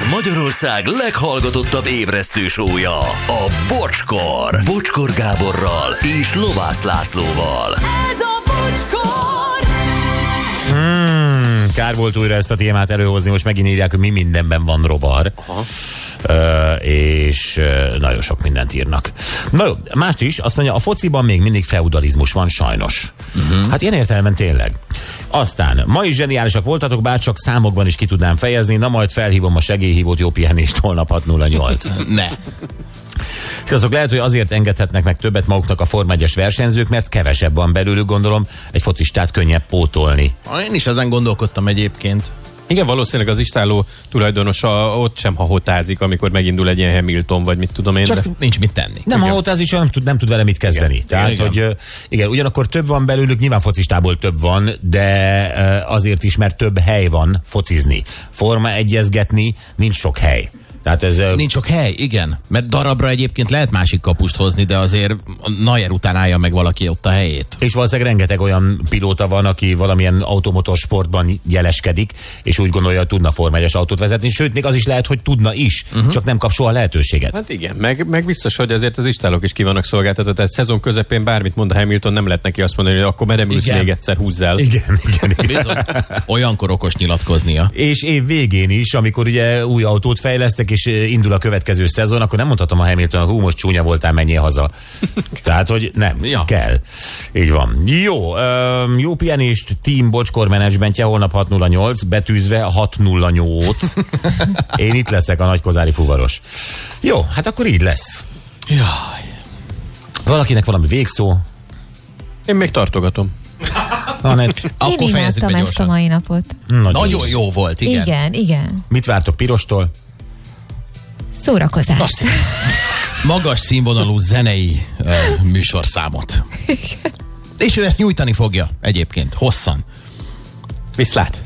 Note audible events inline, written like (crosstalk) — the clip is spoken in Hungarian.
Ez Magyarország leghallgatottabb ébresztő sója, a Bocskor. Bocskor Gáborral és Lovász Lászlóval. Ez a bocskor! Hmm, kár volt újra ezt a témát előhozni, most megint írják, hogy mi mindenben van rovar. Aha. Ö, és ö, nagyon sok mindent írnak. Na jó, mást is, azt mondja, a fociban még mindig feudalizmus van sajnos. Uh-huh. Hát ilyen értelemben tényleg. Aztán, ma is zseniálisak voltatok, bár csak számokban is ki tudnám fejezni, na majd felhívom a segélyhívót, jó pihenést, holnap 608. Ne. Sziasztok, lehet, hogy azért engedhetnek meg többet maguknak a Form 1 versenyzők, mert kevesebb van belőlük, gondolom, egy focistát könnyebb pótolni. Én is ezen gondolkodtam egyébként. Igen, valószínűleg az istáló tulajdonosa ott sem hahotázik, amikor megindul egy ilyen Hamilton, vagy mit tudom én. Csak de... nincs mit tenni. Nem, ha ott az is nem tud, nem tud vele mit kezdeni. Igen, Tehát, igen. hogy igen, ugyanakkor több van belőlük, nyilván focistából több van, de azért is, mert több hely van focizni. Forma egyezgetni, nincs sok hely. Tehát ez Nincs sok hely, igen. Mert darabra egyébként lehet másik kapust hozni, de azért Nayer után állja meg valaki ott a helyét. És valószínűleg rengeteg olyan pilóta van, aki valamilyen automotorsportban jeleskedik, és úgy gondolja, hogy tudna Forma 1 autót vezetni, sőt, még az is lehet, hogy tudna is, uh-huh. csak nem kap soha lehetőséget. Hát igen, meg, meg biztos, hogy azért az istálók is ki vannak szolgáltatva, tehát szezon közepén bármit mond a Hamilton, nem lehet neki azt mondani, hogy akkor meremülsz még egyszer húzzál. Igen, igen, igen. Bizony. Olyankor okos nyilatkoznia. És év végén is, amikor ugye új autót fejlesztek, és eh, indul a következő szezon, akkor nem mondhatom a Hamilton, hú, most csúnya voltál, menjél haza. (laughs) Tehát, hogy nem, ja. Kell. Így van. Jó, öm, jó pihenést, team bocskor menedzsmentje, holnap 608, betűzve 608. (laughs) Én itt leszek, a nagykozári fuvaros. Jó, hát akkor így lesz. Jaj. Valakinek valami végszó? Én még tartogatom. Anett, Akkor Én imádtam ezt a mai napot. nagyon, Nagyon jó volt, igen. Igen, igen. igen. Mit vártok Pirostól? Szórakozás. Magas színvonalú zenei uh, műsorszámot. És ő ezt nyújtani fogja egyébként, hosszan. Viszlát!